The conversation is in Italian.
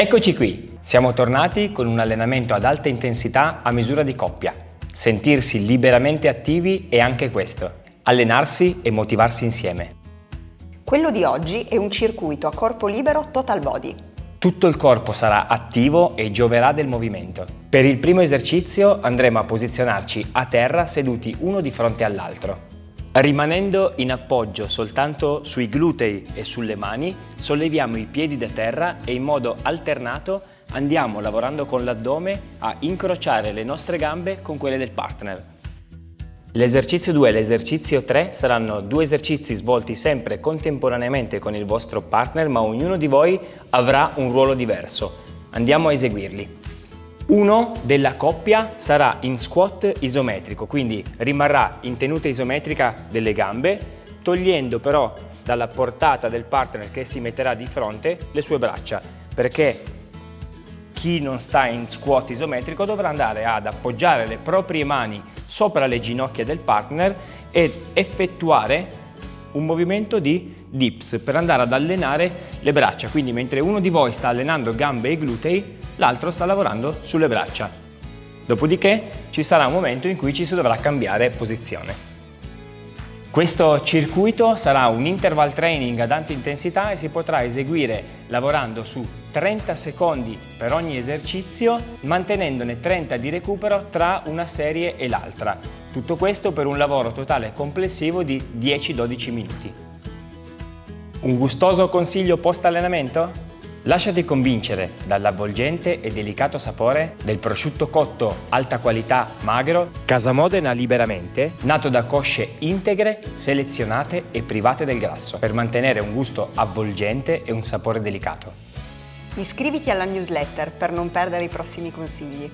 Eccoci qui, siamo tornati con un allenamento ad alta intensità a misura di coppia. Sentirsi liberamente attivi è anche questo, allenarsi e motivarsi insieme. Quello di oggi è un circuito a corpo libero total body. Tutto il corpo sarà attivo e gioverà del movimento. Per il primo esercizio andremo a posizionarci a terra seduti uno di fronte all'altro. Rimanendo in appoggio soltanto sui glutei e sulle mani, solleviamo i piedi da terra e in modo alternato andiamo lavorando con l'addome a incrociare le nostre gambe con quelle del partner. L'esercizio 2 e l'esercizio 3 saranno due esercizi svolti sempre contemporaneamente con il vostro partner, ma ognuno di voi avrà un ruolo diverso. Andiamo a eseguirli. Uno della coppia sarà in squat isometrico, quindi rimarrà in tenuta isometrica delle gambe, togliendo però dalla portata del partner che si metterà di fronte le sue braccia, perché chi non sta in squat isometrico dovrà andare ad appoggiare le proprie mani sopra le ginocchia del partner ed effettuare un movimento di dips per andare ad allenare le braccia. Quindi mentre uno di voi sta allenando gambe e glutei, l'altro sta lavorando sulle braccia. Dopodiché ci sarà un momento in cui ci si dovrà cambiare posizione. Questo circuito sarà un interval training ad alta intensità e si potrà eseguire lavorando su 30 secondi per ogni esercizio, mantenendone 30 di recupero tra una serie e l'altra. Tutto questo per un lavoro totale complessivo di 10-12 minuti. Un gustoso consiglio post allenamento? Lasciati convincere dall'avvolgente e delicato sapore del prosciutto cotto alta qualità magro Casa Modena Liberamente, nato da cosce integre, selezionate e private del grasso, per mantenere un gusto avvolgente e un sapore delicato. Iscriviti alla newsletter per non perdere i prossimi consigli.